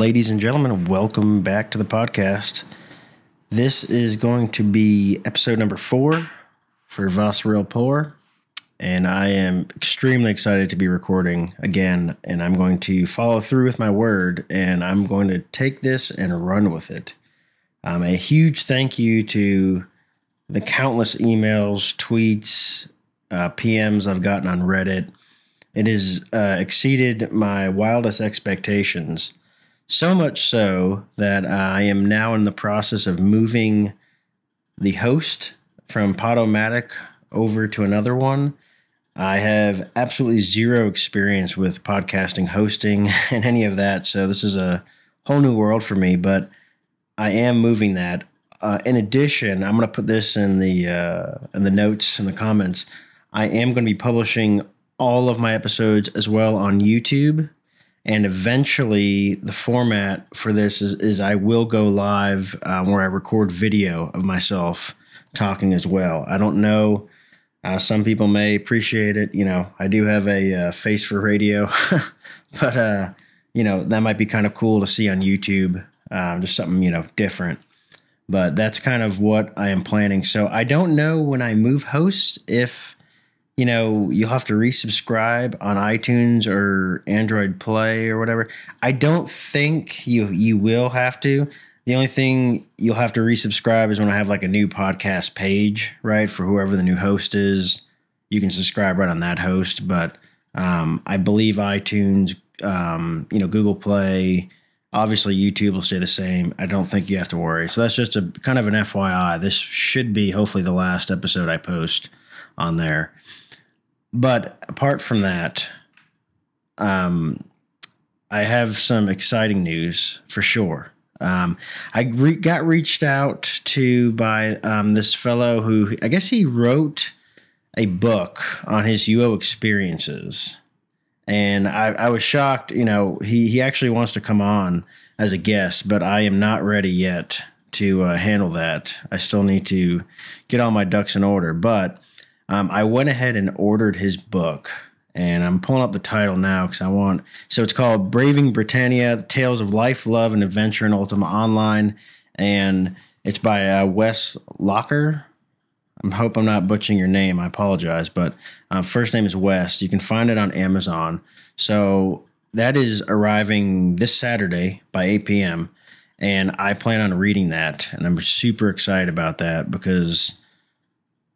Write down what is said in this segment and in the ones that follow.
Ladies and gentlemen, welcome back to the podcast. This is going to be episode number four for Voss Poor, and I am extremely excited to be recording again. And I'm going to follow through with my word, and I'm going to take this and run with it. Um, a huge thank you to the countless emails, tweets, uh, PMs I've gotten on Reddit. It has uh, exceeded my wildest expectations so much so that I am now in the process of moving the host from Podomatic over to another one. I have absolutely zero experience with podcasting, hosting, and any of that. So this is a whole new world for me, but I am moving that. Uh, in addition, I'm going to put this in the uh, in the notes in the comments. I am going to be publishing all of my episodes as well on YouTube and eventually the format for this is, is i will go live uh, where i record video of myself talking as well. I don't know uh, some people may appreciate it you know i do have a uh, face for radio but uh, you know that might be kind of cool to see on youtube um, just something you know different. But that's kind of what i am planning. So i don't know when i move hosts if you know, you'll have to resubscribe on iTunes or Android Play or whatever. I don't think you you will have to. The only thing you'll have to resubscribe is when I have like a new podcast page, right? For whoever the new host is, you can subscribe right on that host. But um, I believe iTunes, um, you know, Google Play, obviously YouTube will stay the same. I don't think you have to worry. So that's just a kind of an FYI. This should be hopefully the last episode I post on there. But apart from that, um, I have some exciting news for sure. Um, I re- got reached out to by um, this fellow who I guess he wrote a book on his UO experiences, and I, I was shocked. You know, he he actually wants to come on as a guest, but I am not ready yet to uh, handle that. I still need to get all my ducks in order, but um, I went ahead and ordered his book, and I'm pulling up the title now because I want. So it's called Braving Britannia: Tales of Life, Love, and Adventure in Ultima Online, and it's by uh, Wes Locher. I hope I'm not butchering your name. I apologize, but uh, first name is Wes. You can find it on Amazon. So that is arriving this Saturday by 8 p.m. And I plan on reading that, and I'm super excited about that because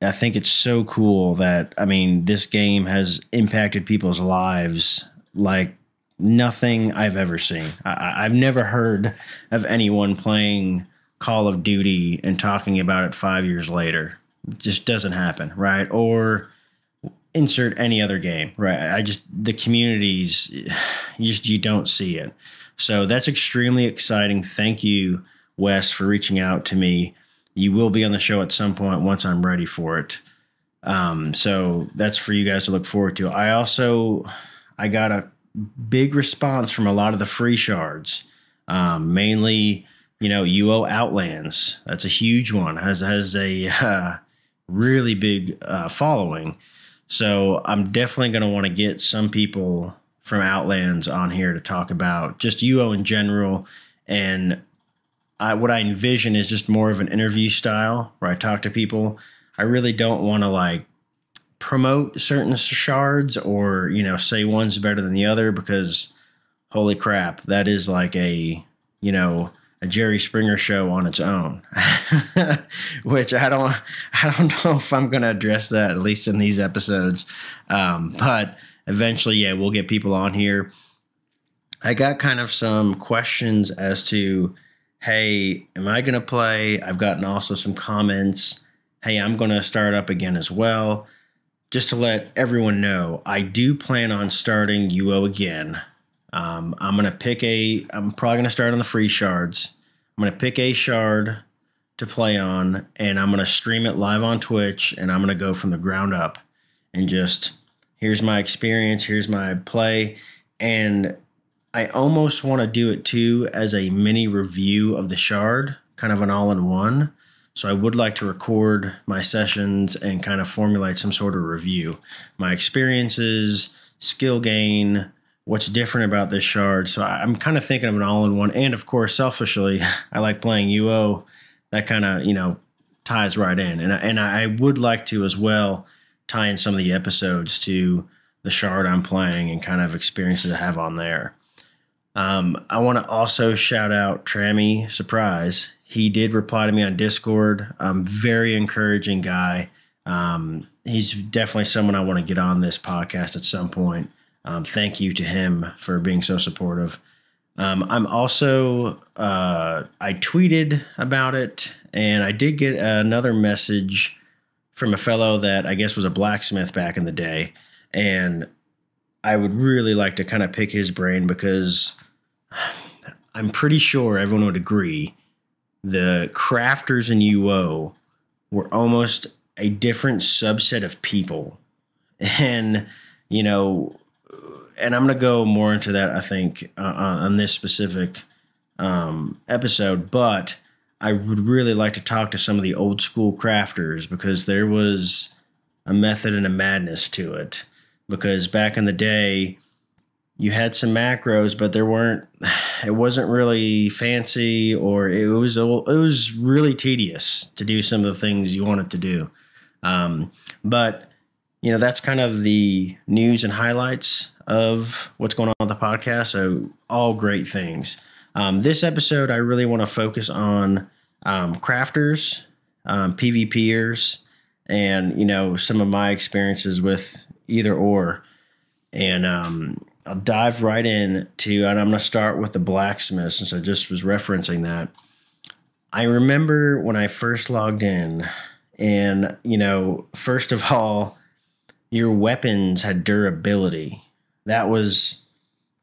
I think it's so cool that I mean this game has impacted people's lives like nothing I've ever seen. I, have never heard of anyone playing Call of Duty and talking about it five years later. It just doesn't happen, right? Or insert any other game, right? I just the communities, you just you don't see it. So that's extremely exciting. Thank you, Wes, for reaching out to me you will be on the show at some point once I'm ready for it. Um, so that's for you guys to look forward to. I also I got a big response from a lot of the free shards, um, mainly you know UO Outlands. That's a huge one. has has a uh, really big uh, following. So I'm definitely going to want to get some people from Outlands on here to talk about just UO in general and I, what I envision is just more of an interview style where I talk to people. I really don't want to like promote certain shards or you know say one's better than the other because holy crap, that is like a you know a Jerry Springer show on its own, which I don't I don't know if I'm going to address that at least in these episodes, um, but eventually, yeah, we'll get people on here. I got kind of some questions as to hey, am I going to play? I've gotten also some comments. Hey, I'm going to start up again as well. Just to let everyone know, I do plan on starting UO again. Um, I'm going to pick a, I'm probably going to start on the free shards. I'm going to pick a shard to play on, and I'm going to stream it live on Twitch, and I'm going to go from the ground up and just here's my experience, here's my play. And I almost want to do it too as a mini review of the shard, kind of an all in one. So I would like to record my sessions and kind of formulate some sort of review. My experiences, skill gain, what's different about this shard. So I'm kind of thinking of an all in one. And of course, selfishly, I like playing UO. That kind of, you know, ties right in. And I, and I would like to as well tie in some of the episodes to the shard I'm playing and kind of experiences I have on there. Um, I want to also shout out Trammy Surprise. He did reply to me on Discord. Um, very encouraging guy. Um, he's definitely someone I want to get on this podcast at some point. Um, thank you to him for being so supportive. Um, I'm also uh, I tweeted about it, and I did get another message from a fellow that I guess was a blacksmith back in the day, and I would really like to kind of pick his brain because I'm pretty sure everyone would agree the crafters in UO were almost a different subset of people. And, you know, and I'm going to go more into that, I think, uh, on this specific um, episode, but I would really like to talk to some of the old school crafters because there was a method and a madness to it. Because back in the day, you had some macros, but there weren't. It wasn't really fancy, or it was it was really tedious to do some of the things you wanted to do. Um, but you know that's kind of the news and highlights of what's going on with the podcast. So all great things. Um, this episode, I really want to focus on um, crafters, um, PvPers, and you know some of my experiences with either or. And um, I'll dive right in to, and I'm going to start with the blacksmith since I just was referencing that. I remember when I first logged in, and you know, first of all, your weapons had durability. That was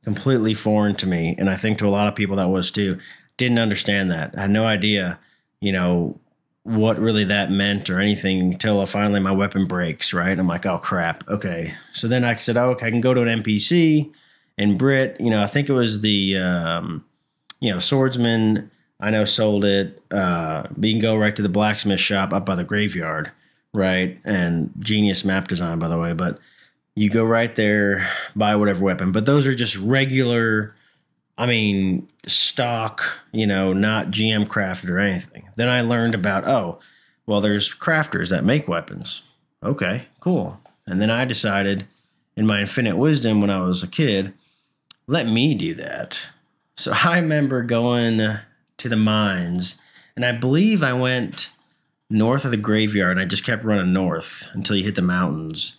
completely foreign to me, and I think to a lot of people that was too. Didn't understand that. I had no idea, you know, what really that meant or anything until finally my weapon breaks, right? I'm like, oh crap. Okay. So then I said, oh, okay, I can go to an NPC and Brit, you know, I think it was the, um, you know, swordsman, I know sold it. Uh, you can go right to the blacksmith shop up by the graveyard, right? And genius map design, by the way. But you go right there, buy whatever weapon. But those are just regular I mean, stock, you know, not GM crafted or anything. Then I learned about, oh, well, there's crafters that make weapons. Okay, cool. And then I decided, in my infinite wisdom when I was a kid, let me do that. So I remember going to the mines, and I believe I went north of the graveyard, and I just kept running north until you hit the mountains.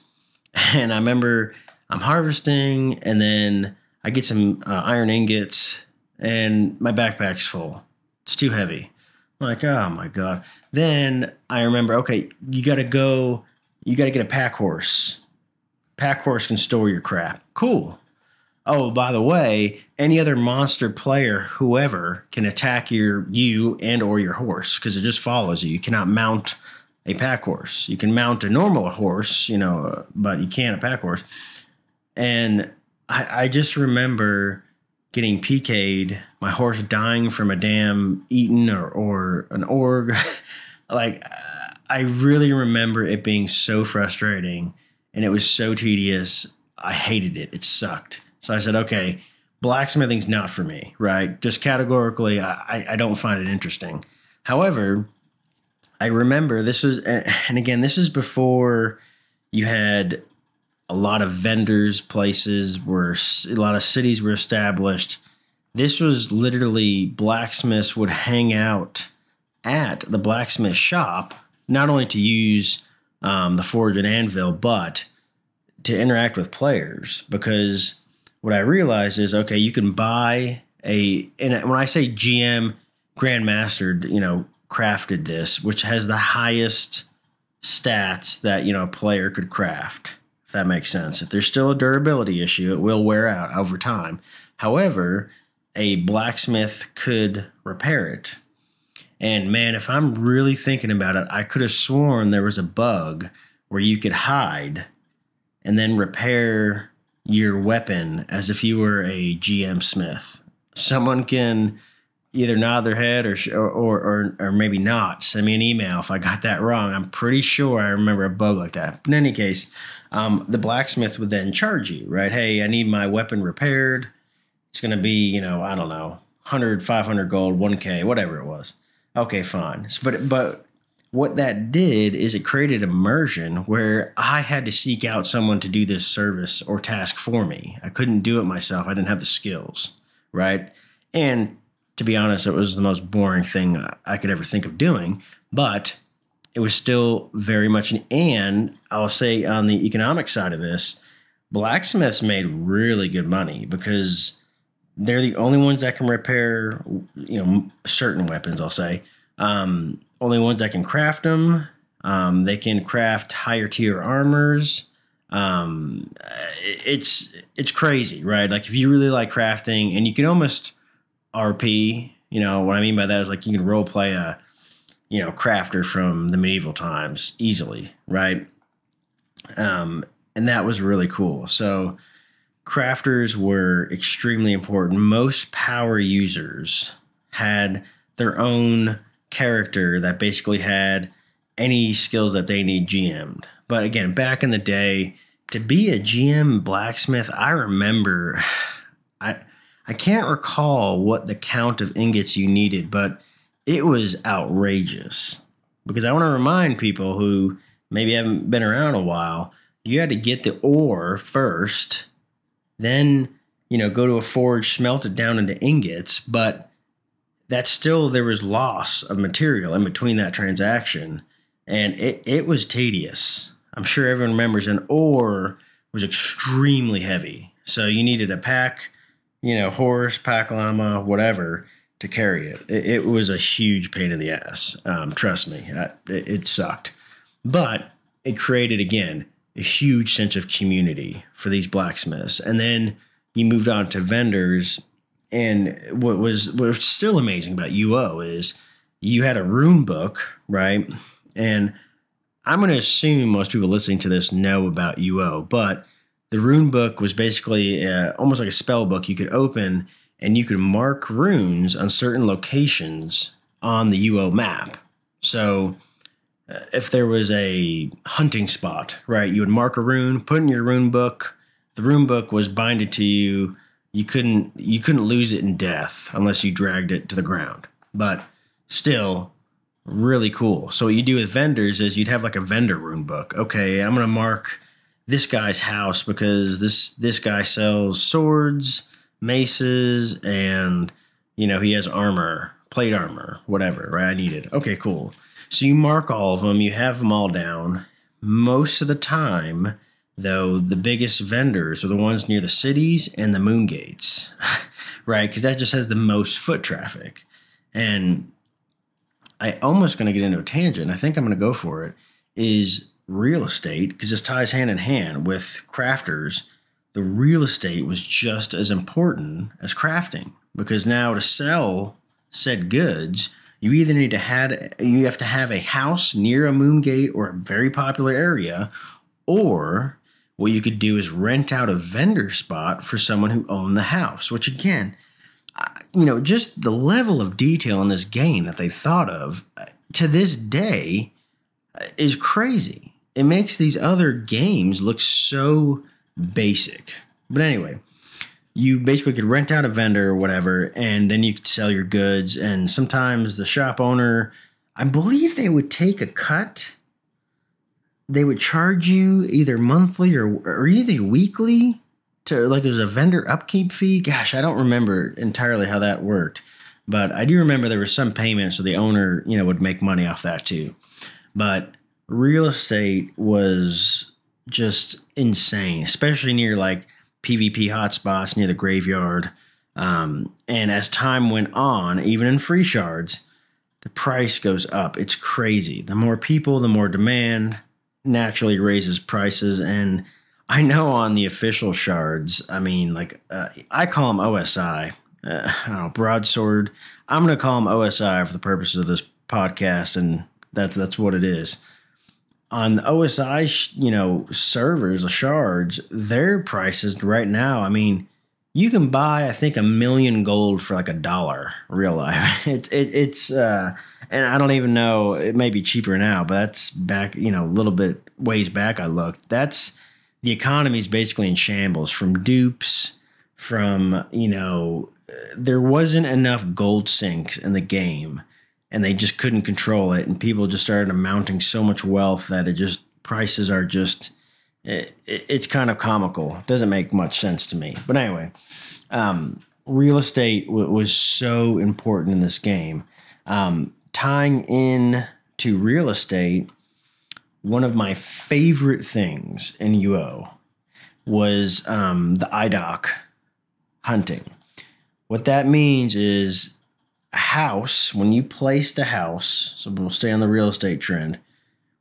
And I remember I'm harvesting, and then I get some uh, iron ingots, and my backpack's full. It's too heavy. I'm like, oh my god. Then I remember, okay, you got to go. You got to get a pack horse. Pack horse can store your crap. Cool. Oh, by the way, any other monster player, whoever, can attack your you and or your horse because it just follows you. You cannot mount a pack horse. You can mount a normal horse, you know, but you can't a pack horse. And I, I just remember getting PK'd, my horse dying from a damn ettin or, or an orc. like, I really remember it being so frustrating and it was so tedious. I hated it. It sucked. So I said, okay, blacksmithing's not for me, right? Just categorically, I, I don't find it interesting. However, I remember this was, and again, this is before you had a lot of vendors, places were a lot of cities were established. This was literally blacksmiths would hang out at the blacksmith shop, not only to use um, the forge and anvil, but to interact with players. Because what I realized is, okay, you can buy a, and when I say GM Grandmaster, you know, crafted this, which has the highest stats that you know a player could craft that makes sense. If there's still a durability issue, it will wear out over time. However, a blacksmith could repair it. And man, if I'm really thinking about it, I could have sworn there was a bug where you could hide and then repair your weapon as if you were a GM smith. Someone can either nod their head or, or or or or maybe not. Send me an email if I got that wrong. I'm pretty sure I remember a bug like that. But in any case, um, the blacksmith would then charge you, right? Hey, I need my weapon repaired. It's going to be, you know, I don't know, 100, 500 gold, 1K, whatever it was. Okay, fine. But but what that did is it created immersion where I had to seek out someone to do this service or task for me. I couldn't do it myself. I didn't have the skills, right? And to be honest, it was the most boring thing I could ever think of doing, but it was still very much an and I'll say on the economic side of this, blacksmiths made really good money because they're the only ones that can repair, you know, certain weapons, I'll say. Um, only ones that can craft them. Um, they can craft higher tier armors. Um, it's it's crazy, right? Like if you really like crafting, and you can almost RP. You know what I mean by that is like you can role play a you know crafter from the medieval times easily, right? Um, and that was really cool. So crafters were extremely important. Most power users had their own character that basically had any skills that they need GM'd. But again, back in the day, to be a GM blacksmith, I remember I I can't recall what the count of ingots you needed, but it was outrageous. Because I want to remind people who maybe haven't been around a while, you had to get the ore first, then, you know, go to a forge, smelt it down into ingots, but that still there was loss of material in between that transaction. And it, it was tedious. I'm sure everyone remembers an ore was extremely heavy. So you needed a pack you know horse pack llama whatever to carry it. It, it was a huge pain in the ass um, trust me. It, it sucked. But it created again a huge sense of community for these blacksmiths. And then you moved on to vendors. And what was what was still amazing about UO is you had a rune book, right? And I'm going to assume most people listening to this know about UO, but the rune book was basically uh, almost like a spell book you could open and you could mark runes on certain locations on the UO map. So uh, if there was a hunting spot, right, you would mark a rune, put in your rune book. The rune book was binded to you you couldn't you couldn't lose it in death unless you dragged it to the ground. But still, really cool. So what you do with vendors is you'd have like a vendor rune book. Okay, I'm gonna mark this guy's house because this this guy sells swords, maces, and you know he has armor, plate armor, whatever. Right? I need it. Okay, cool. So you mark all of them. You have them all down. Most of the time, though the biggest vendors are the ones near the cities and the moon gates, right? Because that just has the most foot traffic. And I almost going to get into a tangent. I think I'm going to go for it. Is real estate because this ties hand in hand with crafters. The real estate was just as important as crafting because now to sell said goods, you either need to had you have to have a house near a moon gate or a very popular area, or what you could do is rent out a vendor spot for someone who owned the house, which again, you know, just the level of detail in this game that they thought of uh, to this day uh, is crazy. It makes these other games look so basic. But anyway, you basically could rent out a vendor or whatever, and then you could sell your goods. And sometimes the shop owner, I believe they would take a cut they would charge you either monthly or or either weekly to like it was a vendor upkeep fee. Gosh, I don't remember entirely how that worked, but I do remember there was some payment, so the owner you know would make money off that too. But real estate was just insane, especially near like PvP hotspots near the graveyard. Um, and as time went on, even in free shards, the price goes up. It's crazy. The more people, the more demand naturally raises prices. And I know on the official shards, I mean, like uh, I call them OSI. Uh, I don't know, broadsword. I'm going to call them OSI for the purposes of this podcast, and that's that's what it is. On the OSI, you know, servers, the shards, their prices right now. I mean, you can buy I think a million gold for like a dollar real life. It's it, it's uh, and I don't even know it may be cheaper now, but that's back you know a little bit ways back I looked. That's the economy is basically in shambles from dupes, from you know there wasn't enough gold sinks in the game and they just couldn't control it. And people just started amounting so much wealth that it just prices are just it, it, it's kind of comical. It doesn't make much sense to me. But anyway um, real estate w- was so important in this game. Um, tying in to real estate one of my favorite things in uo was um, the idoc hunting. What that means is a house, when you placed a house, so we'll stay on the real estate trend,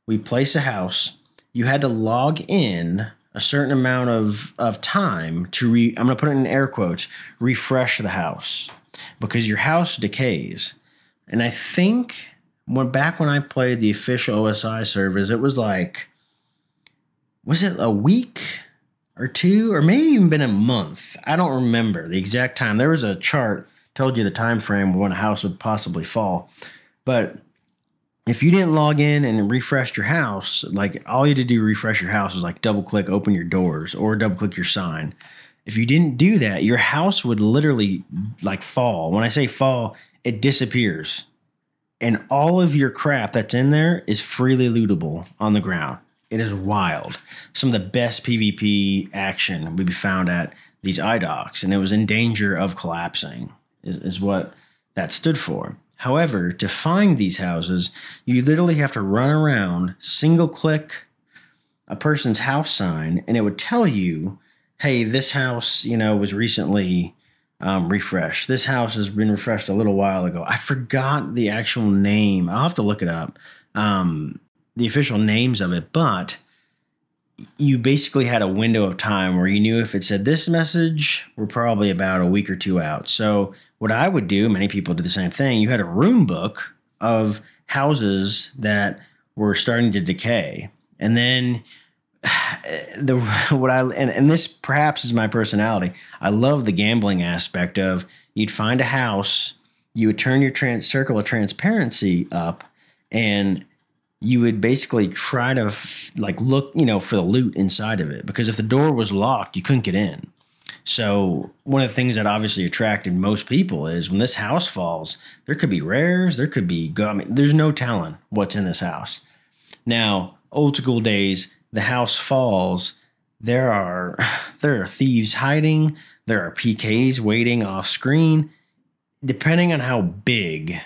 we place a house, you had to log in a certain amount of, of time to re I'm gonna put it in air quotes, refresh the house. Because your house decays. And I think when back when I played the official OSI servers, it was like was it a week? or two, or maybe even been a month. I don't remember the exact time. There was a chart told you the time frame when a house would possibly fall. But if you didn't log in and refresh your house, like all you had to do refresh your house was like double click open your doors or double click your sign. If you didn't do that, your house would literally like fall. When I say fall, it disappears. And all of your crap that's in there is freely lootable on the ground. It is wild. Some of the best PvP action would be found at these iDocs, and it was in danger of collapsing, is, is what that stood for. However, to find these houses, you literally have to run around, single click a person's house sign, and it would tell you, hey, this house, you know, was recently um, refreshed. This house has been refreshed a little while ago. I forgot the actual name. I'll have to look it up. Um, the official names of it, but you basically had a window of time where you knew if it said this message, we're probably about a week or two out. So, what I would do, many people do the same thing, you had a rune book of houses that were starting to decay. And then the what I and, and this perhaps is my personality. I love the gambling aspect of you'd find a house, you would turn your trans, circle of transparency up, and you would basically try to like look, you know, for the loot inside of it because if the door was locked, you couldn't get in. So one of the things that obviously attracted most people is when this house falls, there could be rares, there could be I mean, there's no telling what's in this house. Now, old school days, the house falls, there are there are thieves hiding, there are PKs waiting off screen. Depending on how big,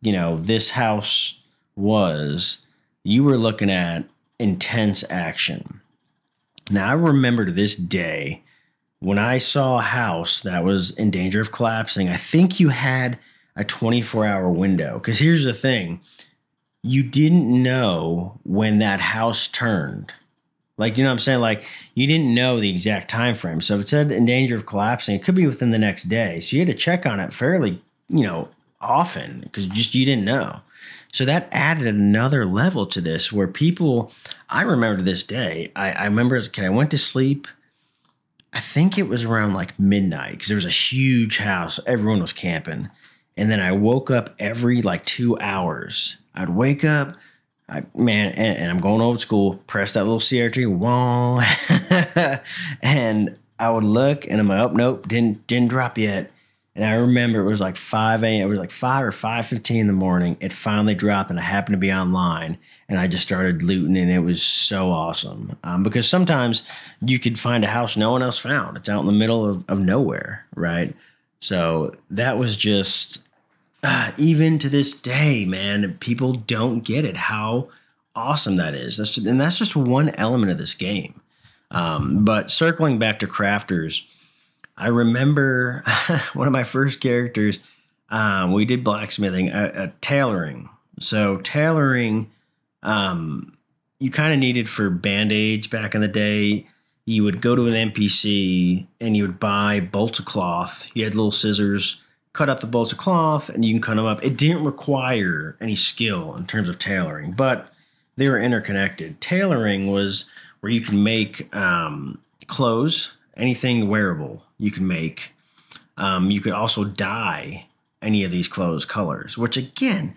you know, this house was, you were looking at intense action. Now, I remember to this day when I saw a house that was in danger of collapsing, I think you had a 24 hour window. Because here's the thing you didn't know when that house turned. Like, you know what I'm saying? Like, you didn't know the exact time frame. So if it said in danger of collapsing, it could be within the next day. So you had to check on it fairly, you know, often because just you didn't know. So that added another level to this where people, I remember to this day, I, I remember as a kid, I went to sleep. I think it was around like midnight because there was a huge house. Everyone was camping. And then I woke up every like two hours. I'd wake up, I, man, and, and I'm going old school, press that little CRT, wong, and I would look and I'm like, oh, nope, didn't, didn't drop yet. And I remember it was like 5 a.m. It was like 5 or 5.15 in the morning. It finally dropped and I happened to be online and I just started looting and it was so awesome. Um, because sometimes you could find a house no one else found. It's out in the middle of, of nowhere, right? So that was just, uh, even to this day, man, people don't get it how awesome that is. That's just, and that's just one element of this game. Um, but circling back to crafters, I remember one of my first characters. Um, we did blacksmithing, a, a tailoring. So tailoring, um, you kind of needed for band aids back in the day. You would go to an NPC and you would buy bolts of cloth. You had little scissors, cut up the bolts of cloth, and you can cut them up. It didn't require any skill in terms of tailoring, but they were interconnected. Tailoring was where you can make um, clothes, anything wearable you can make. Um, you could also dye any of these clothes colors, which again,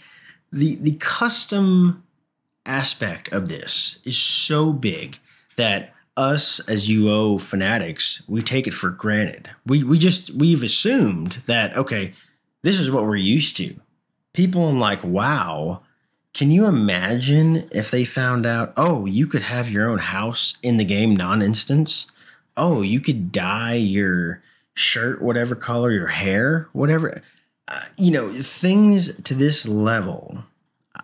the the custom aspect of this is so big that us as UO fanatics, we take it for granted. We we just we've assumed that okay, this is what we're used to. People in like wow, can you imagine if they found out, oh, you could have your own house in the game non-instance? Oh, you could dye your shirt whatever color, your hair, whatever. Uh, you know, things to this level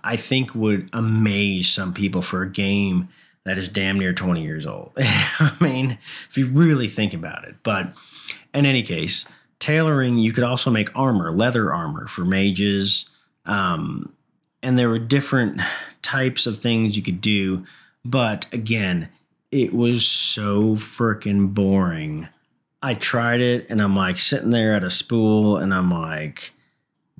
I think would amaze some people for a game that is damn near 20 years old. I mean, if you really think about it. But in any case, tailoring, you could also make armor, leather armor for mages. Um, and there were different types of things you could do. But again, it was so freaking boring. I tried it and I'm like sitting there at a spool and I'm like,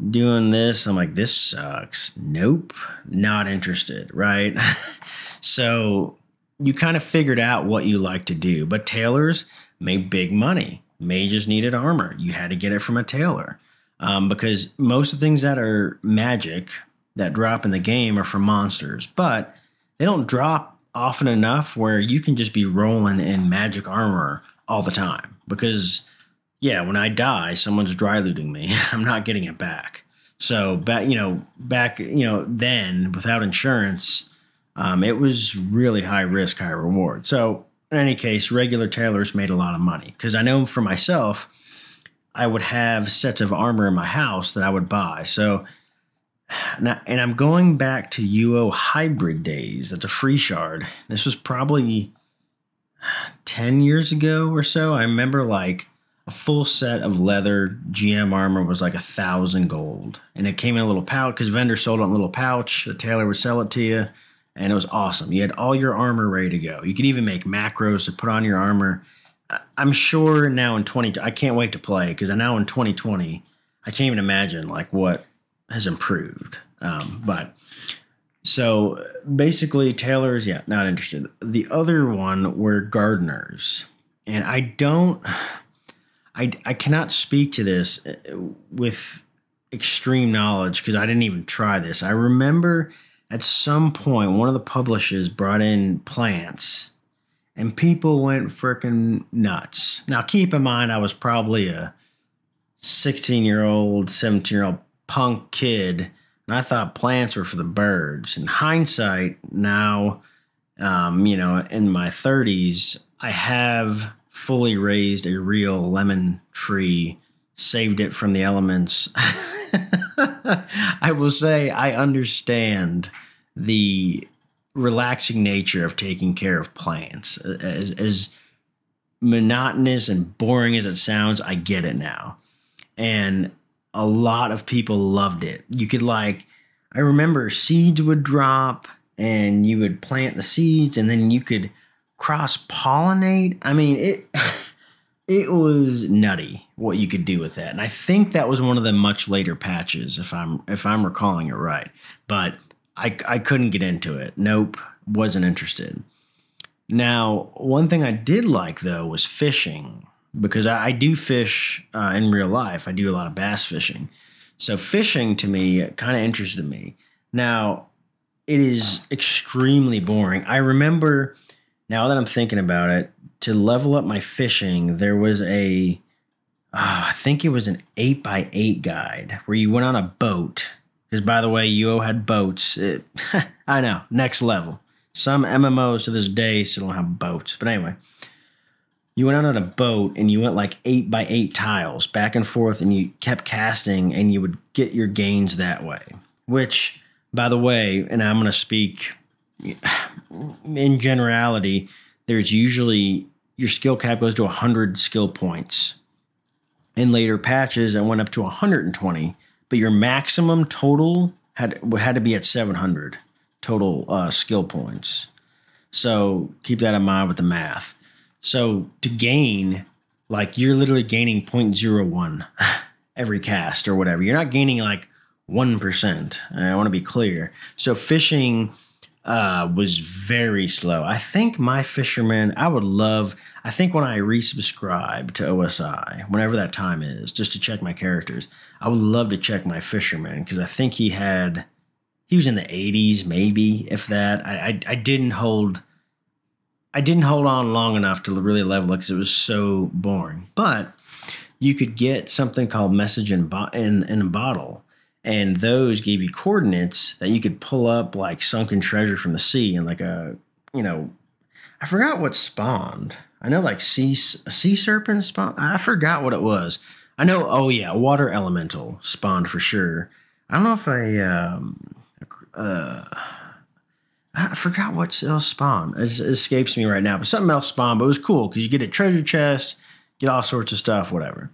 doing this. I'm like, this sucks. Nope, not interested. Right. so you kind of figured out what you like to do, but tailors made big money. Mages needed armor. You had to get it from a tailor um, because most of the things that are magic that drop in the game are from monsters, but they don't drop often enough where you can just be rolling in magic armor all the time because yeah, when I die, someone's dry looting me. I'm not getting it back. So back, you know, back, you know, then without insurance, um, it was really high risk, high reward. So in any case, regular tailors made a lot of money because I know for myself, I would have sets of armor in my house that I would buy. So, now, and I'm going back to UO hybrid days. That's a free shard. This was probably 10 years ago or so. I remember like a full set of leather GM armor was like a thousand gold, and it came in a little pouch because vendor sold it in a little pouch. The tailor would sell it to you, and it was awesome. You had all your armor ready to go. You could even make macros to put on your armor. I'm sure now in 20, I can't wait to play because now in 2020, I can't even imagine like what has improved. Um, but so basically, tailors, yeah, not interested. The other one were gardeners, and I don't. I, I cannot speak to this uh, with extreme knowledge because I didn't even try this. I remember at some point one of the publishers brought in plants and people went freaking nuts. Now, keep in mind, I was probably a 16 year old, 17 year old punk kid, and I thought plants were for the birds. In hindsight, now, um, you know, in my 30s, I have fully raised a real lemon tree, saved it from the elements. I will say I understand the relaxing nature of taking care of plants. As, as monotonous and boring as it sounds, I get it now. And a lot of people loved it. You could like, I remember seeds would drop and you would plant the seeds and then you could cross pollinate. I mean, it it was nutty what you could do with that. And I think that was one of the much later patches if I'm if I'm recalling it right. But I I couldn't get into it. Nope, wasn't interested. Now, one thing I did like though was fishing because I, I do fish uh, in real life. I do a lot of bass fishing. So fishing to me kind of interested me. Now, it is extremely boring. I remember now that I'm thinking about it, to level up my fishing, there was a, oh, I think it was an eight by eight guide where you went on a boat. Because by the way, UO had boats. It, I know, next level. Some MMOs to this day still don't have boats. But anyway, you went out on a boat and you went like eight by eight tiles back and forth and you kept casting and you would get your gains that way. Which, by the way, and I'm going to speak in generality, there's usually your skill cap goes to 100 skill points. In later patches, it went up to 120, but your maximum total had had to be at 700 total uh, skill points. So keep that in mind with the math. So to gain, like you're literally gaining 0.01 every cast or whatever. You're not gaining like 1%. I want to be clear. So fishing uh, was very slow. I think my fisherman, I would love, I think when I resubscribe to OSI, whenever that time is, just to check my characters, I would love to check my fisherman because I think he had, he was in the 80s, maybe, if that. I, I, I didn't hold. I didn't hold on long enough to really level it because it was so boring. But you could get something called message in, in, in a bottle and those gave you coordinates that you could pull up like sunken treasure from the sea and like a you know i forgot what spawned. I know like sea sea serpent spawned? I forgot what it was. I know oh yeah water elemental spawned for sure. I don't know if i um uh I forgot what else spawned. It, escapes me right now, but something else spawned. But it was cool because you get a treasure chest, get all sorts of stuff, whatever.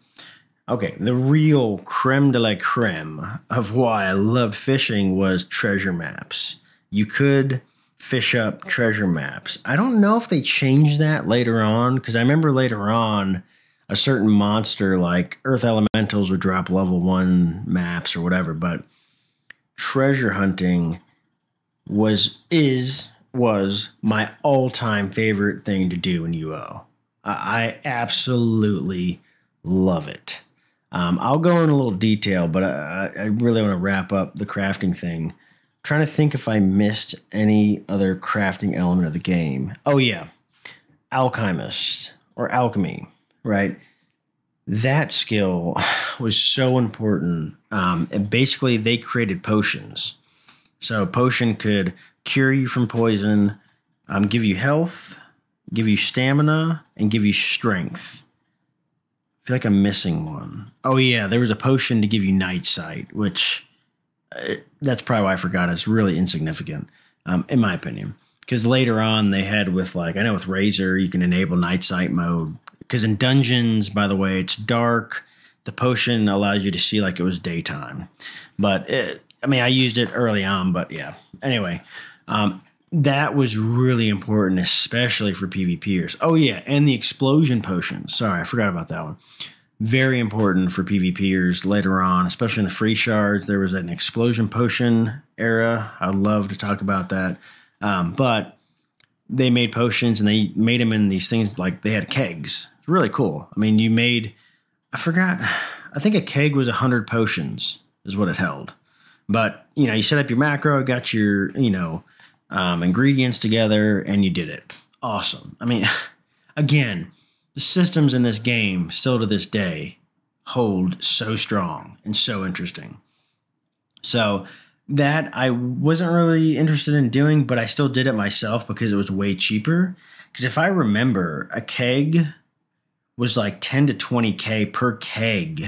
Okay, the real creme de la creme of why I loved fishing was treasure maps. You could fish up treasure maps. I don't know if they changed that later on because I remember later on a certain monster like Earth Elementals would drop level one maps or whatever, but treasure hunting was is was my all-time favorite thing to do in UO. I absolutely love it. Um, I'll go in a little detail, but I, I really want to wrap up the crafting thing. I'm trying to think if I missed any other crafting element of the game. Oh yeah, alchemist or alchemy, right? That skill was so important. Um, and basically, they created potions. So a potion could cure you from poison, um, give you health, give you stamina, and give you strength I feel like I'm missing one. Oh yeah, there was a potion to give you night sight, which uh, that's probably why I forgot. It's really insignificant, um, in my opinion. Because later on they had with like I know with Razor you can enable night sight mode. Because in dungeons, by the way, it's dark. The potion allows you to see like it was daytime, but it, I mean I used it early on, but yeah. Anyway, um, that was really important, especially for PvPers. Oh yeah, and the explosion potions. Sorry, I forgot about that one. Very important for PvPers later on, especially in the free shards. There was an explosion potion era. I love to talk about that. Um, but they made potions and they made them in these things like they had kegs. Really cool. I mean, you made, I forgot, I think a keg was 100 potions, is what it held. But, you know, you set up your macro, got your, you know, um, ingredients together, and you did it. Awesome. I mean, again, the systems in this game still to this day hold so strong and so interesting. So that I wasn't really interested in doing, but I still did it myself because it was way cheaper. Because if I remember, a keg was like 10 to 20k per keg.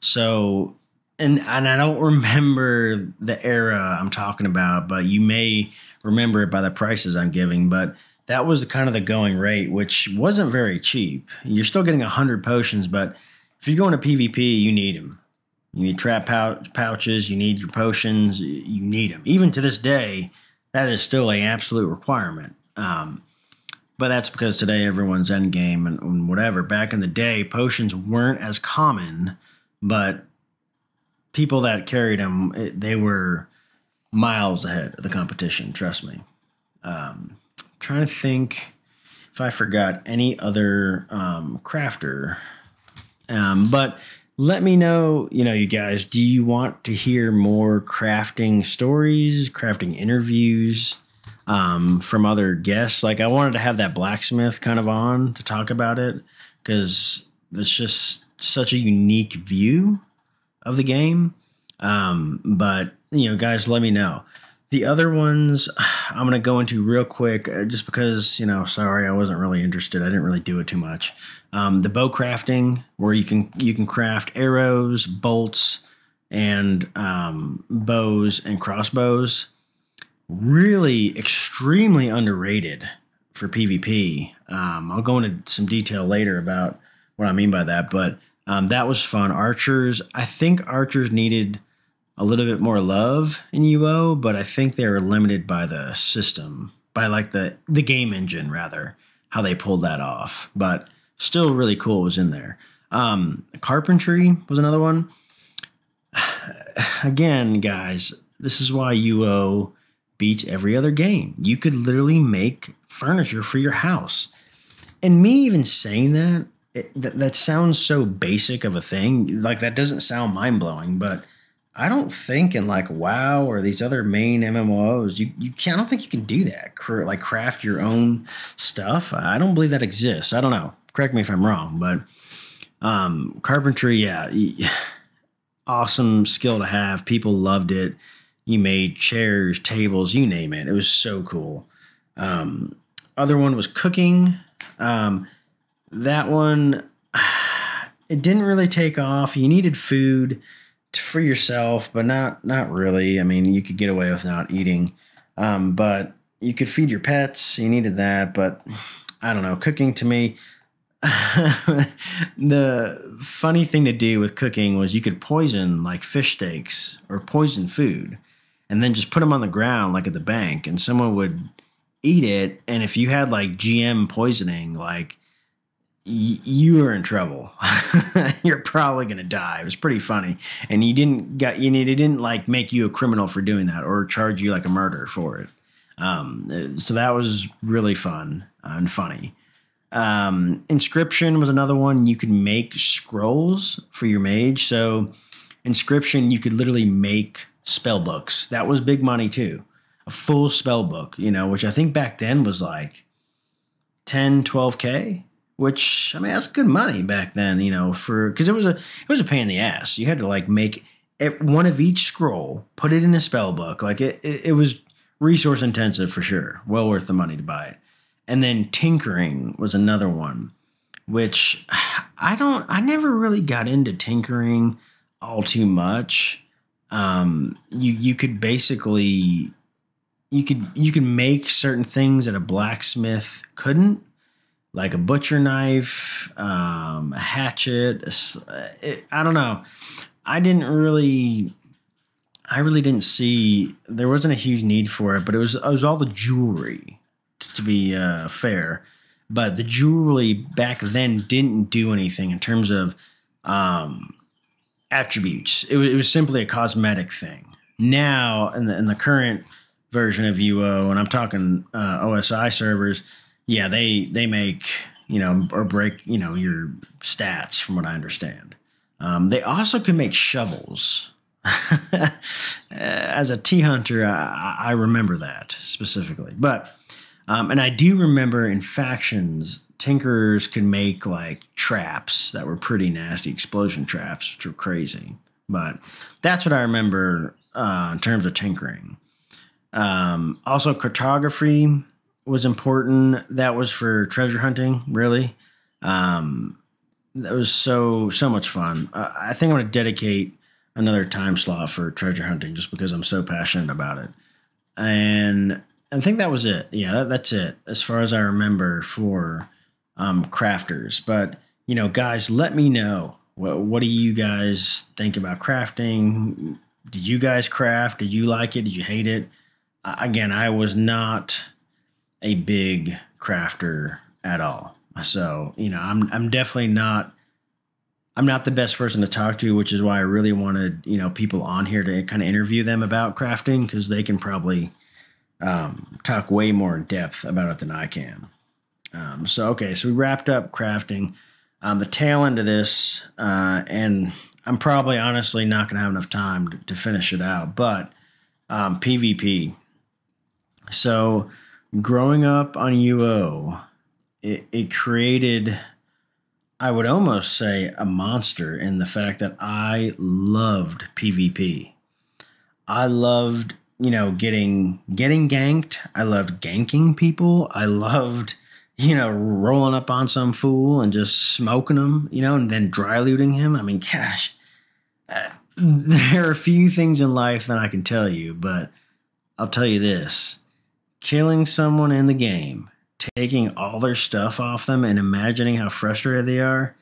So and and I don't remember the era I'm talking about, but you may remember it by the prices I'm giving. But that was kind of the going rate, which wasn't very cheap. You're still getting hundred potions, but if you're going to PvP, you need them. You need trap pouch, pouches. You need your potions. You need them. Even to this day, that is still an absolute requirement. Um, but that's because today everyone's end game and, and whatever. Back in the day, potions weren't as common, but people that carried them, it, they were miles ahead of the competition. Trust me. Um, trying to think if I forgot any other um, crafter. Um, but let me know, you know, you guys, do you want to hear more crafting stories, crafting interviews um, from other guests? Like, I wanted to have that blacksmith kind of on to talk about it because it's just such a unique view of the game. Um, but you know, guys, let me know. The other ones I'm gonna go into real quick, uh, just because you know, sorry, I wasn't really interested. I didn't really do it too much. Um, the bow crafting, where you can you can craft arrows, bolts, and um, bows and crossbows. Really, extremely underrated for PvP. Um, I'll go into some detail later about what I mean by that, but um, that was fun. Archers, I think archers needed a little bit more love in UO, but I think they were limited by the system, by like the the game engine rather, how they pulled that off. But still really cool was in there. Um, carpentry was another one. Again, guys, this is why UO beats every other game. You could literally make furniture for your house. And me even saying that, it, that, that sounds so basic of a thing. Like that doesn't sound mind blowing, but I don't think in like WoW or these other main MMOs, you you can't. I don't think you can do that. Like craft your own stuff. I don't believe that exists. I don't know. Correct me if I'm wrong, but um, carpentry, yeah, awesome skill to have. People loved it. You made chairs, tables, you name it. It was so cool. Um, other one was cooking. Um, that one, it didn't really take off. You needed food for yourself, but not not really. I mean, you could get away with not eating, um, but you could feed your pets. You needed that, but I don't know. Cooking to me, the funny thing to do with cooking was you could poison like fish steaks or poison food and then just put them on the ground like at the bank and someone would eat it and if you had like gm poisoning like you were in trouble you're probably gonna die it was pretty funny and you didn't got you it didn't like make you a criminal for doing that or charge you like a murder for it um, so that was really fun and funny um, Inscription was another one. You could make scrolls for your mage. So, inscription, you could literally make spell books. That was big money too. A full spell book, you know, which I think back then was like 10, 12K, which I mean, that's good money back then, you know, for because it was a it was a pain in the ass. You had to like make one of each scroll, put it in a spell book. Like it, it, it was resource intensive for sure. Well worth the money to buy it. And then tinkering was another one, which I don't, I never really got into tinkering all too much. Um, you, you could basically, you could, you could make certain things that a blacksmith couldn't, like a butcher knife, um, a hatchet. It, I don't know. I didn't really I really didn't see there wasn't a huge need for it, but it was it was all the jewelry to be uh, fair. But the jewelry back then didn't do anything in terms of um, attributes. It was, it was simply a cosmetic thing. Now, in the in the current version of UO, and I'm talking uh, OSI servers, yeah, they they make you know or break you know your stats from what I understand. Um, they also can make shovels. As a T-hunter, I, I remember that specifically, but um, and I do remember in factions, tinkerers could make like traps that were pretty nasty, explosion traps, which were crazy. But that's what I remember uh, in terms of tinkering. Um, also, cartography was important. That was for treasure hunting, really. Um, that was so so much fun. Uh, I think I'm going to dedicate another time slot for treasure hunting just because I'm so passionate about it. And I think that was it. Yeah, that, that's it as far as I remember for um, crafters. But you know, guys, let me know what what do you guys think about crafting? Did you guys craft? Did you like it? Did you hate it? Again, I was not a big crafter at all. So you know, I'm I'm definitely not. I'm not the best person to talk to, which is why I really wanted you know people on here to kind of interview them about crafting because they can probably um, talk way more in depth about it than I can. Um, so, okay, so we wrapped up crafting. On the tail end of this, uh, and I'm probably honestly not going to have enough time to, to, finish it out, but um, PvP. So, growing up on UO, it, it created, I would almost say, a monster in the fact that I loved PvP. I loved you know, getting getting ganked. I loved ganking people. I loved, you know, rolling up on some fool and just smoking him, you know, and then dry looting him. I mean, gosh, uh, there are a few things in life that I can tell you, but I'll tell you this: killing someone in the game, taking all their stuff off them, and imagining how frustrated they are.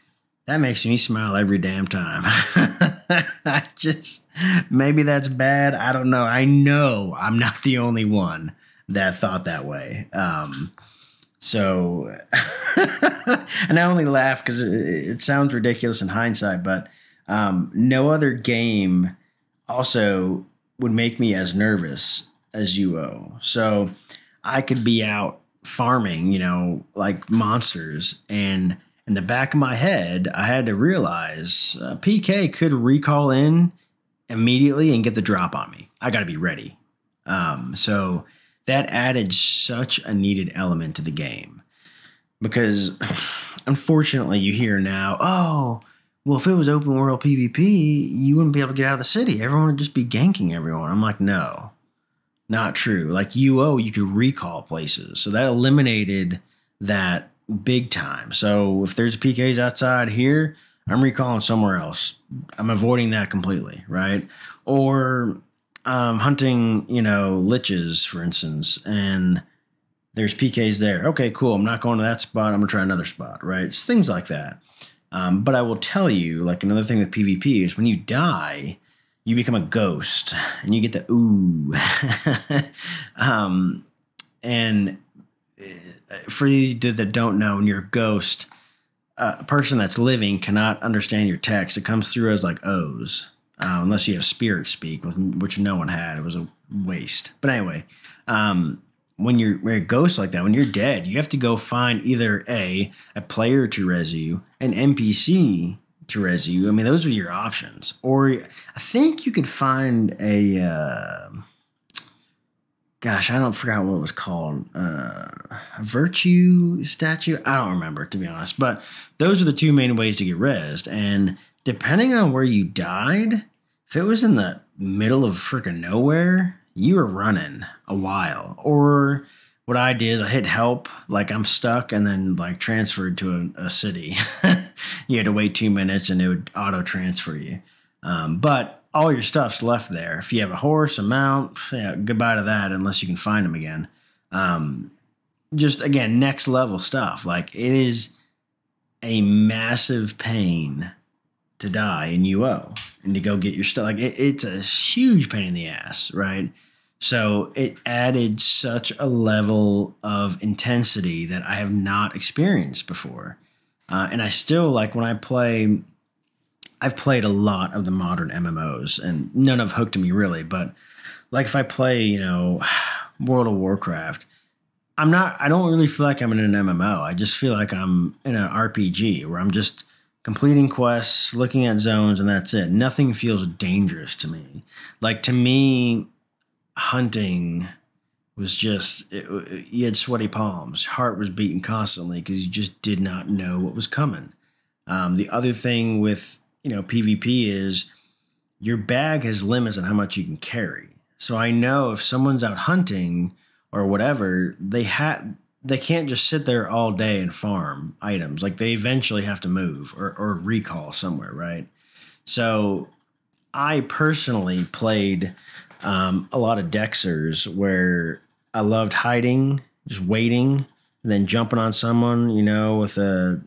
That makes me smile every damn time. I just maybe that's bad. I don't know. I know I'm not the only one that thought that way. Um, so, and I only laugh because it, it, sounds ridiculous in hindsight, but um, no other game also would make me as nervous as UO. So I could be out farming, you know, like monsters. And in the back of my head, I had to realize uh, PK could recall in immediately and get the drop on me. I got to be ready. Um, so that added such a needed element to the game because unfortunately you hear now, oh, well, if it was open world PvP, you wouldn't be able to get out of the city. Everyone would just be ganking everyone. I'm like, no, not true. Like UO, you could recall places. So that eliminated that big time. So if there's PKs outside here, I'm recalling somewhere else. I'm avoiding that completely, right? Or um, hunting, you know, liches, for instance, and there's PKs there. Okay, cool. I'm not going to that spot. I'm gonna try another spot, right? It's things like that. Um, but I will tell you, like another thing with PvP is when you die, you become a ghost and you get the ooh. um, and uh, for you that don't know, when you're a ghost, a person that's living cannot understand your text. It comes through as like O's, uh, unless you have spirit speak, with, which no one had. It was a waste. But anyway, um, when you're, when you're a ghost like that, when you're dead, you have to go find either a a player to res you, an NPC to you. I mean, those are your options. Or I think you could find a. Uh, gosh, I don't forget what it was called. Uh, a virtue statue. I don't remember to be honest. But those are the two main ways to get resed. And depending on where you died, if it was in the middle of freaking nowhere, you were running a while. Or what I did is I hit help, like I'm stuck, and then like transferred to a, a city. you had to wait two minutes and it would auto transfer you. Um, but all your stuff's left there. If you have a horse, a mount, yeah, goodbye to that unless you can find them again. Um, just again, next level stuff. Like it is a massive pain to die in UO and to go get your stuff. Like it, it's a huge pain in the ass, right? So it added such a level of intensity that I have not experienced before. Uh, and I still like when I play, I've played a lot of the modern MMOs and none have hooked me really. But like if I play, you know, World of Warcraft, I'm not, I don't really feel like I'm in an MMO. I just feel like I'm in an RPG where I'm just completing quests, looking at zones, and that's it. Nothing feels dangerous to me. Like to me, hunting was just it, you had sweaty palms, heart was beating constantly because you just did not know what was coming. Um, the other thing with you know PvP is your bag has limits on how much you can carry. So I know if someone's out hunting or whatever, they have they can't just sit there all day and farm items. Like they eventually have to move or, or recall somewhere, right? So I personally played um, a lot of Dexers where I loved hiding, just waiting, then jumping on someone, you know, with a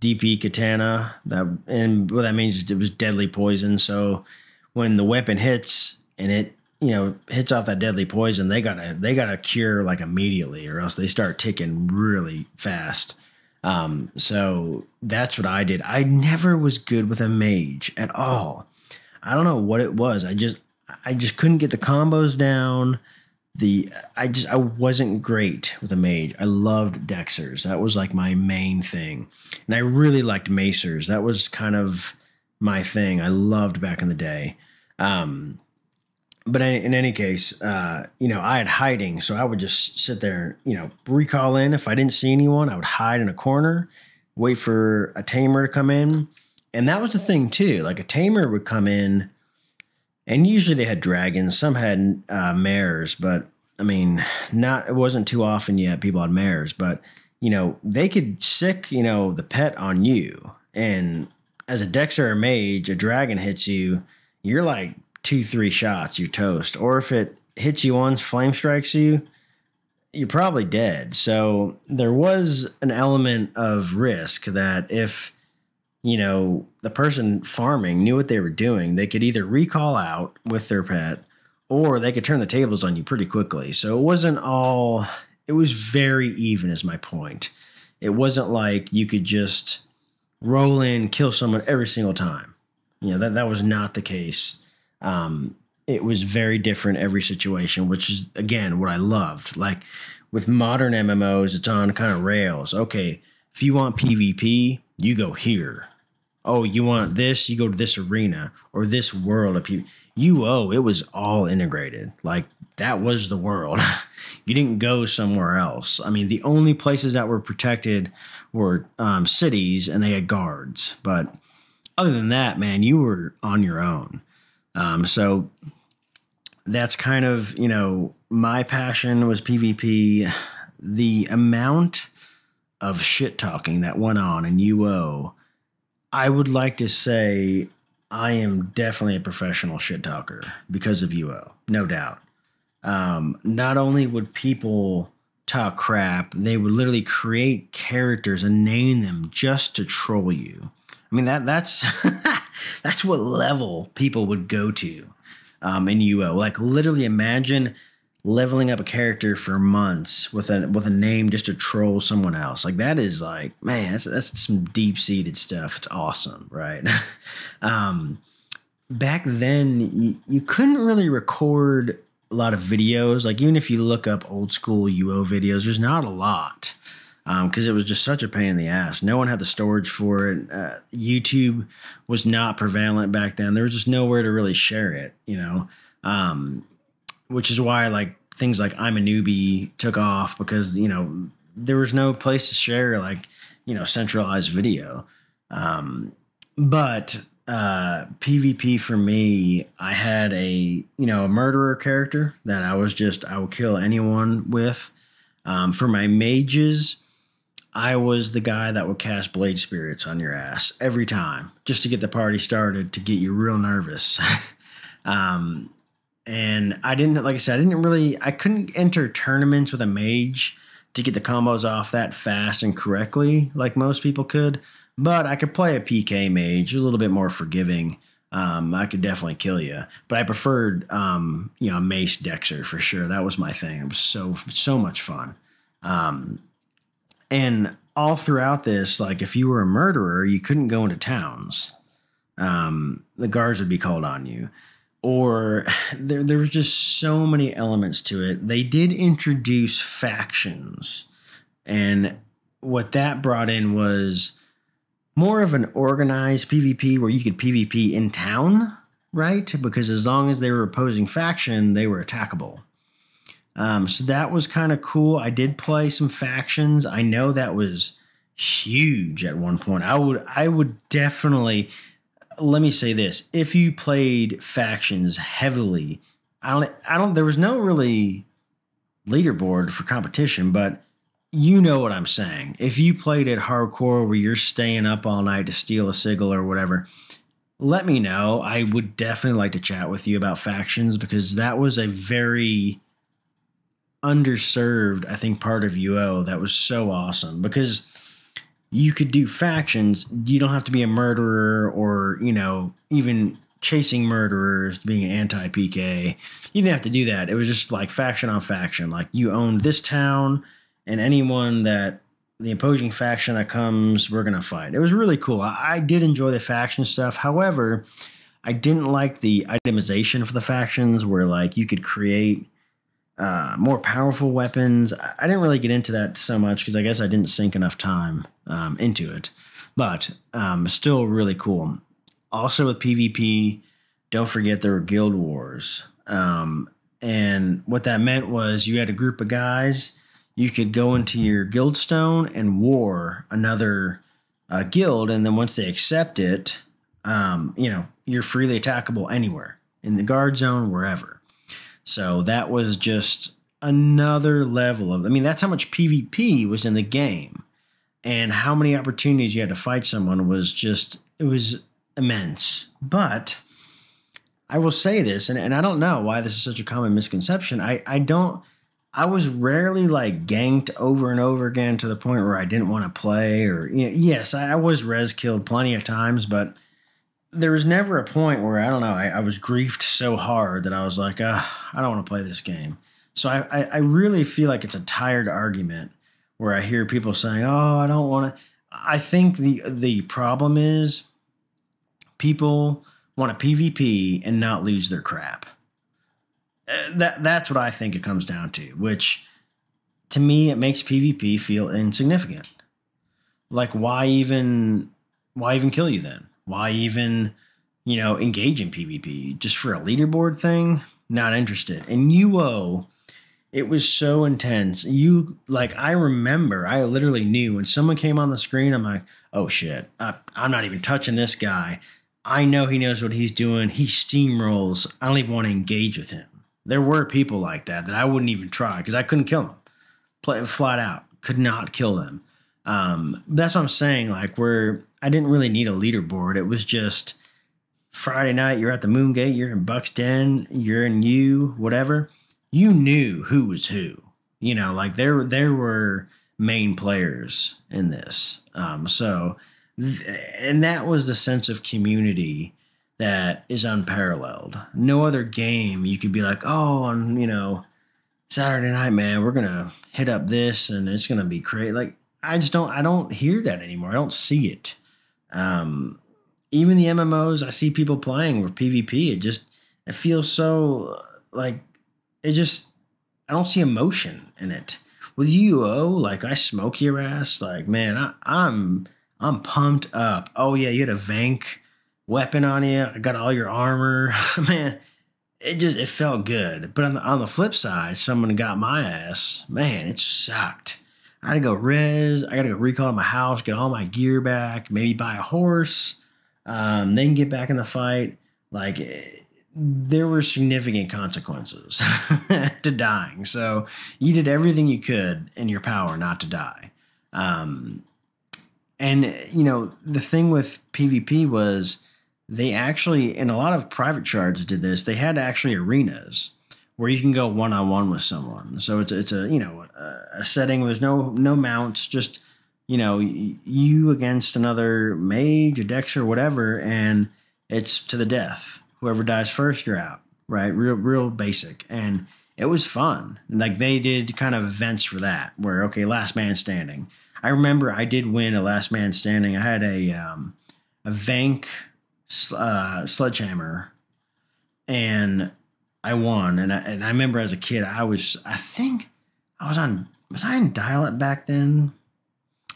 DP katana. That and what that means is it was deadly poison. So when the weapon hits and it you know hits off that deadly poison, they gotta they gotta cure like immediately, or else they start ticking really fast. Um, so that's what I did. I never was good with a mage at all. I don't know what it was. I just I just couldn't get the combos down. The I just I wasn't great with a mage. I loved Dexers. That was like my main thing. And I really liked Macers. That was kind of my thing. I loved back in the day. Um, but in, any case, uh, you know, I had hiding, so I would just sit there, you know, recall in. If I didn't see anyone, I would hide in a corner, wait for a tamer to come in, and that was the thing too. Like a tamer would come in, and usually they had dragons. Some had uh, mares, but I mean, not it wasn't too often yet. People had mares, but you know, they could sick, you know, the pet on you, and as a Dexter or mage, a dragon hits you, you're like two, three shots, you toast. Or if it hits you once, flame strikes you, you're probably dead. So there was an element of risk that if, you know, the person farming knew what they were doing, they could either recall out with their pet or they could turn the tables on you pretty quickly. So it wasn't all, it was very even, is my point. It wasn't like you could just roll in, kill someone every single time. You know, that, that was not the case um, it was very different every situation, which is again what I loved. Like with modern MMOs, it's on kind of rails. Okay, if you want PvP, you go here. Oh, you want this, you go to this arena or this world of people. You oh, it was all integrated. Like that was the world. you didn't go somewhere else. I mean, the only places that were protected were um, cities and they had guards. But other than that, man, you were on your own. Um, so that's kind of, you know, my passion was PvP. The amount of shit talking that went on in UO, I would like to say I am definitely a professional shit talker because of UO, no doubt. Um, not only would people talk crap, they would literally create characters and name them just to troll you. I mean that that's that's what level people would go to um, in UO. Like literally, imagine leveling up a character for months with a with a name just to troll someone else. Like that is like man, that's that's some deep seated stuff. It's awesome, right? um, back then, you, you couldn't really record a lot of videos. Like even if you look up old school UO videos, there's not a lot because um, it was just such a pain in the ass. No one had the storage for it. Uh, YouTube was not prevalent back then. There was just nowhere to really share it, you know, um, which is why like things like I'm a newbie took off because you know there was no place to share like you know centralized video. Um, but uh, PvP for me, I had a you know a murderer character that I was just I will kill anyone with. Um, for my mages, I was the guy that would cast blade spirits on your ass every time just to get the party started to get you real nervous. um, and I didn't, like I said, I didn't really, I couldn't enter tournaments with a mage to get the combos off that fast and correctly like most people could. But I could play a PK mage, a little bit more forgiving. Um, I could definitely kill you, but I preferred, um, you know, Mace Dexter for sure. That was my thing. It was so so much fun. Um, and all throughout this, like if you were a murderer, you couldn't go into towns. Um, the guards would be called on you. Or there, there was just so many elements to it. They did introduce factions. And what that brought in was more of an organized PvP where you could PvP in town, right? Because as long as they were opposing faction, they were attackable. Um, so that was kind of cool. I did play some factions. I know that was huge at one point. I would I would definitely let me say this. If you played factions heavily, I don't I don't there was no really leaderboard for competition, but you know what I'm saying. If you played it hardcore where you're staying up all night to steal a sigil or whatever, let me know. I would definitely like to chat with you about factions because that was a very underserved, I think, part of UO that was so awesome because you could do factions. You don't have to be a murderer or, you know, even chasing murderers, being anti PK. You didn't have to do that. It was just like faction on faction. Like you own this town, and anyone that the opposing faction that comes, we're going to fight. It was really cool. I, I did enjoy the faction stuff. However, I didn't like the itemization for the factions where like you could create uh, more powerful weapons. I didn't really get into that so much because I guess I didn't sink enough time um, into it, but um, still really cool. Also with PvP, don't forget there were guild wars. Um, and what that meant was you had a group of guys, you could go into your guild stone and war another uh, guild. And then once they accept it, um, you know, you're freely attackable anywhere in the guard zone, wherever. So that was just another level of, I mean, that's how much PvP was in the game. And how many opportunities you had to fight someone was just, it was immense. But I will say this, and, and I don't know why this is such a common misconception. I, I don't, I was rarely like ganked over and over again to the point where I didn't want to play or, you know, yes, I, I was res killed plenty of times, but there was never a point where I don't know. I, I was griefed so hard that I was like, uh, I don't want to play this game. So I, I, I really feel like it's a tired argument where I hear people saying, "Oh, I don't want to." I think the the problem is people want a PvP and not lose their crap. uh, that that's what I think it comes down to, which to me it makes PvP feel insignificant. Like why even why even kill you then? Why even you know engage in PvP just for a leaderboard thing? Not interested. And UO it was so intense. You like I remember I literally knew when someone came on the screen I'm like, "Oh shit. I, I'm not even touching this guy." I know he knows what he's doing. He steamrolls. I don't even want to engage with him. There were people like that that I wouldn't even try because I couldn't kill them. Play flat out, could not kill them. Um, that's what I'm saying. Like where I didn't really need a leaderboard. It was just Friday night. You're at the Moon Gate. You're in Buck's Den. You're in you whatever. You knew who was who. You know, like there there were main players in this. Um, so, and that was the sense of community that is unparalleled. No other game you could be like, oh, on you know Saturday night, man, we're gonna hit up this and it's gonna be great. Like I just don't I don't hear that anymore. I don't see it. Um, even the MMOs I see people playing with PvP, it just it feels so like it just I don't see emotion in it. With UO, like I smoke your ass, like man, I, I'm I'm pumped up. Oh yeah, you had a Vanq weapon on you. I got all your armor. man, it just it felt good. But on the on the flip side, someone got my ass. Man, it sucked. I gotta go res. I got to go recall my house, get all my gear back, maybe buy a horse, um, then get back in the fight. Like there were significant consequences to dying. So you did everything you could in your power not to die. Um, and you know the thing with PvP was they actually, and a lot of private shards did this. They had actually arenas where you can go one on one with someone. So it's it's a you know a, setting where there's no no mounts, just you know you against another mage, a dexter, whatever, and it's to the death. Whoever dies first, you're out. Right, real real basic, and it was fun. Like they did kind of events for that, where okay, last man standing. I remember I did win a last man standing. I had a um, a Vanq uh, sledgehammer, and I won. And I, and I remember as a kid, I was I think I was on was I in dial up back then?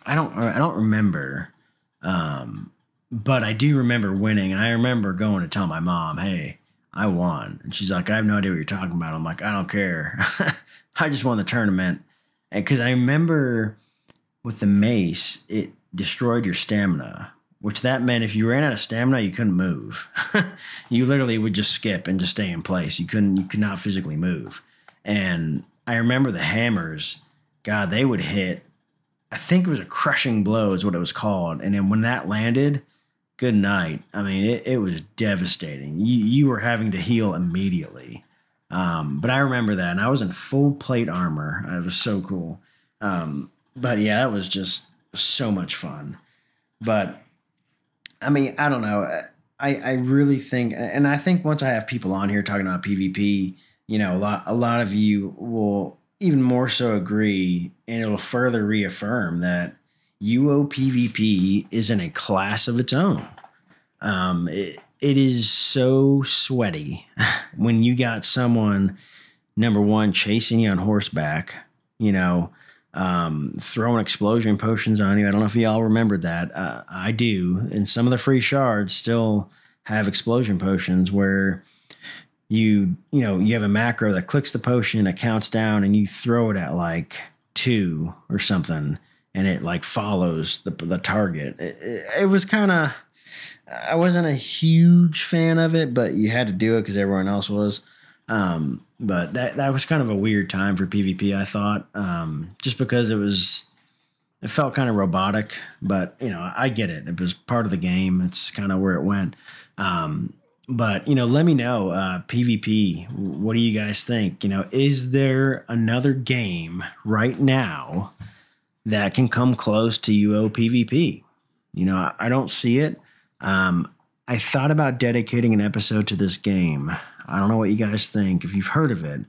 I don't I don't remember, um, but I do remember winning. And I remember going to tell my mom, "Hey, I won," and she's like, "I have no idea what you're talking about." I'm like, "I don't care. I just won the tournament." And because I remember with the mace, it destroyed your stamina which that meant if you ran out of stamina, you couldn't move. you literally would just skip and just stay in place. You couldn't, you could not physically move. And I remember the hammers, God, they would hit. I think it was a crushing blow, is what it was called. And then when that landed, good night. I mean, it, it was devastating. You, you were having to heal immediately. Um, but I remember that, and I was in full plate armor. It was so cool. Um, but yeah, that was just so much fun. But I mean, I don't know. I, I really think, and I think once I have people on here talking about PvP, you know, a lot, a lot of you will even more so agree, and it'll further reaffirm that UO PvP is in a class of its own. Um, it, it is so sweaty when you got someone, number one, chasing you on horseback, you know, um, throwing explosion potions on you. I don't know if y'all remember that. Uh, I do. And some of the free shards still have explosion potions where you, you know, you have a macro that clicks the potion, it counts down, and you throw it at like two or something, and it like follows the, the target. It, it, it was kind of, I wasn't a huge fan of it, but you had to do it because everyone else was. Um, but that that was kind of a weird time for PvP. I thought, um, just because it was, it felt kind of robotic. But you know, I get it. It was part of the game. It's kind of where it went. Um, but you know, let me know uh, PvP. What do you guys think? You know, is there another game right now that can come close to UO PvP? You know, I, I don't see it. Um, I thought about dedicating an episode to this game. I don't know what you guys think, if you've heard of it.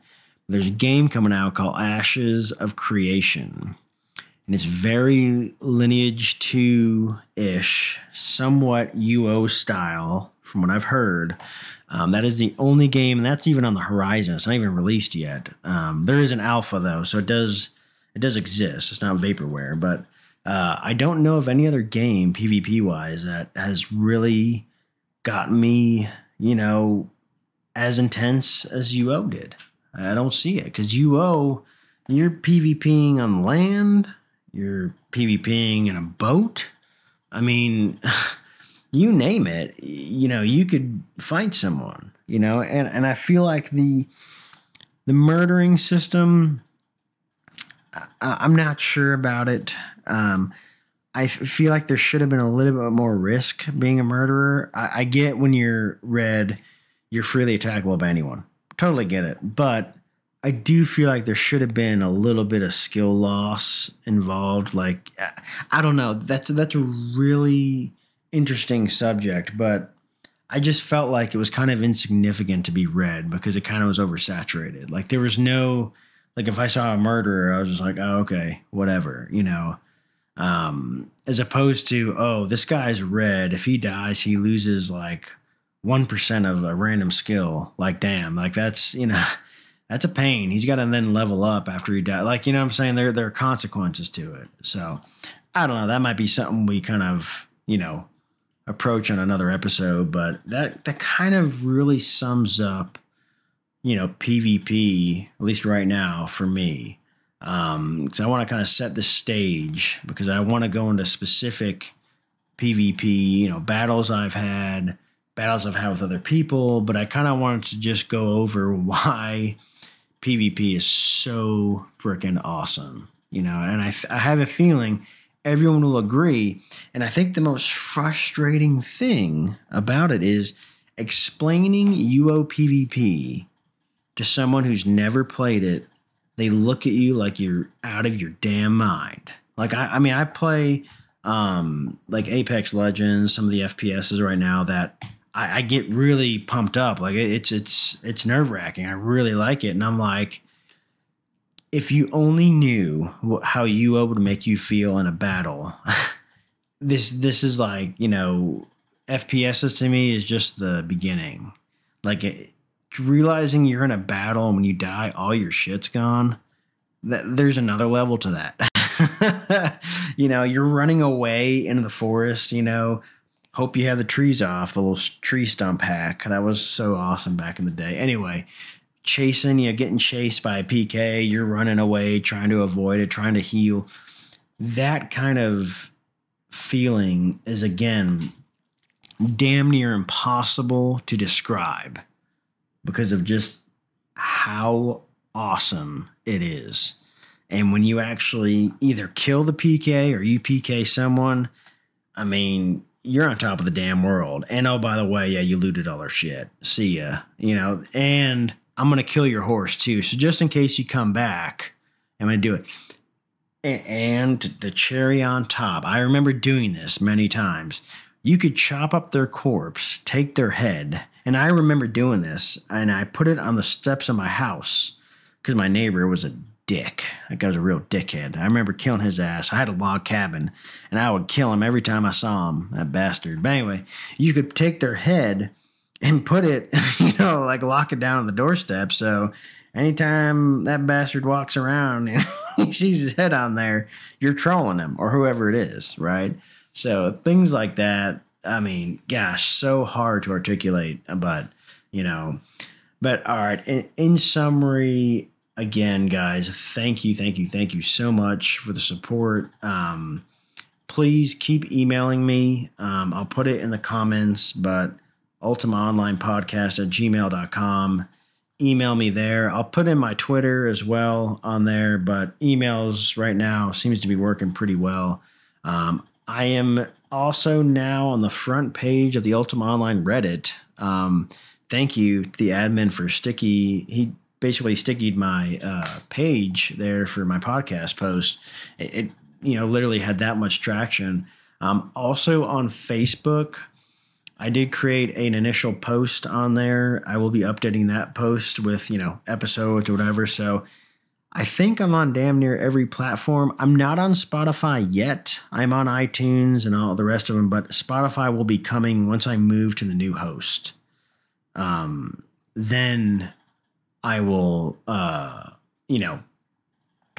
There's a game coming out called Ashes of Creation. And it's very Lineage 2 ish, somewhat UO style, from what I've heard. Um, that is the only game, and that's even on the horizon. It's not even released yet. Um, there is an alpha though, so it does it does exist. It's not vaporware, but uh, I don't know of any other game PvP wise that has really got me, you know, as intense as UO did. I don't see it because UO, you're PvPing on land, you're PvPing in a boat. I mean, you name it, you know, you could fight someone, you know, and, and I feel like the the murdering system, I, am not sure about it. Um, I feel like there should have been a little bit more risk being a murderer. I, I get when you're red, you're freely attackable by anyone. Totally get it. But I do feel like there should have been a little bit of skill loss involved. Like, I don't know. That's that's a really interesting subject, but I just felt like it was kind of insignificant to be red because it kind of was oversaturated. Like there was no like if I saw a murderer, I was just like, oh, okay, whatever, you know. Um, as opposed to, oh, this guy's red. If he dies, he loses like one percent of a random skill. Like, damn, like that's you know, that's a pain. He's got to then level up after he dies. Like, you know what I'm saying? There there are consequences to it. So I don't know. That might be something we kind of, you know, approach on another episode, but that that kind of really sums up, you know, PvP at least right now for me. Um, because I want to kind of set the stage because I want to go into specific PvP, you know, battles I've had, battles I've had with other people, but I kind of wanted to just go over why PvP is so freaking awesome, you know, and I, I have a feeling everyone will agree. And I think the most frustrating thing about it is explaining UOPVP to someone who's never played it. They look at you like you're out of your damn mind. Like I, I mean, I play um, like Apex Legends, some of the FPSs right now that I, I get really pumped up. Like it's it's it's nerve wracking. I really like it, and I'm like, if you only knew how UO would make you feel in a battle, this this is like you know FPSs to me is just the beginning. Like it, realizing you're in a battle and when you die, all your shit's gone. That there's another level to that. you know, you're running away into the forest. You know, hope you have the trees off, the little tree stump hack. That was so awesome back in the day. Anyway, chasing, you know, getting chased by a PK, you're running away, trying to avoid it, trying to heal. That kind of feeling is again damn near impossible to describe because of just how awesome it is. And when you actually either kill the PK or you PK someone, I mean, you're on top of the damn world. And oh, by the way, yeah, you looted all our shit. See ya. You know, and I'm to kill your horse too. So just in case you come back, I'm to do it. And the cherry on top, I remember doing this many times. You could chop up their corpse, take their head, and I remember doing this, and I put it on the steps of my house because my neighbor was a dick. That guy was a real dickhead. I remember killing his ass. I had a log cabin, and I would kill him every time I saw him, that bastard. But anyway, you could take their head and put it, you know, like lock it down on the doorstep. So anytime that bastard walks around and he sees his head on there, you're trolling him or whoever it is, right? So things like that. I mean, gosh, so hard to articulate, but you know, but all right. In, in summary, again, guys, thank you, thank you, thank you so much for the support. Um, please keep emailing me. Um, I'll put it in the comments, but Ultima Online Podcast at gmail.com. Email me there. I'll put in my Twitter as well on there, but emails right now seems to be working pretty well. Um, I am also now on the front page of the Ultima Online Reddit. Um, thank you to the admin for sticky. He basically stickied my uh, page there for my podcast post. It, it, you know literally had that much traction. Um, also on Facebook, I did create an initial post on there. I will be updating that post with, you know, episodes or whatever. So I think I'm on damn near every platform. I'm not on Spotify yet. I'm on iTunes and all the rest of them, but Spotify will be coming once I move to the new host. um, then I will, uh, you know,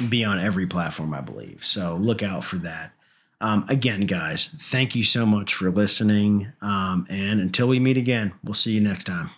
be on every platform, I believe. So look out for that. Um, again, guys, thank you so much for listening. Um, and until we meet again, we'll see you next time.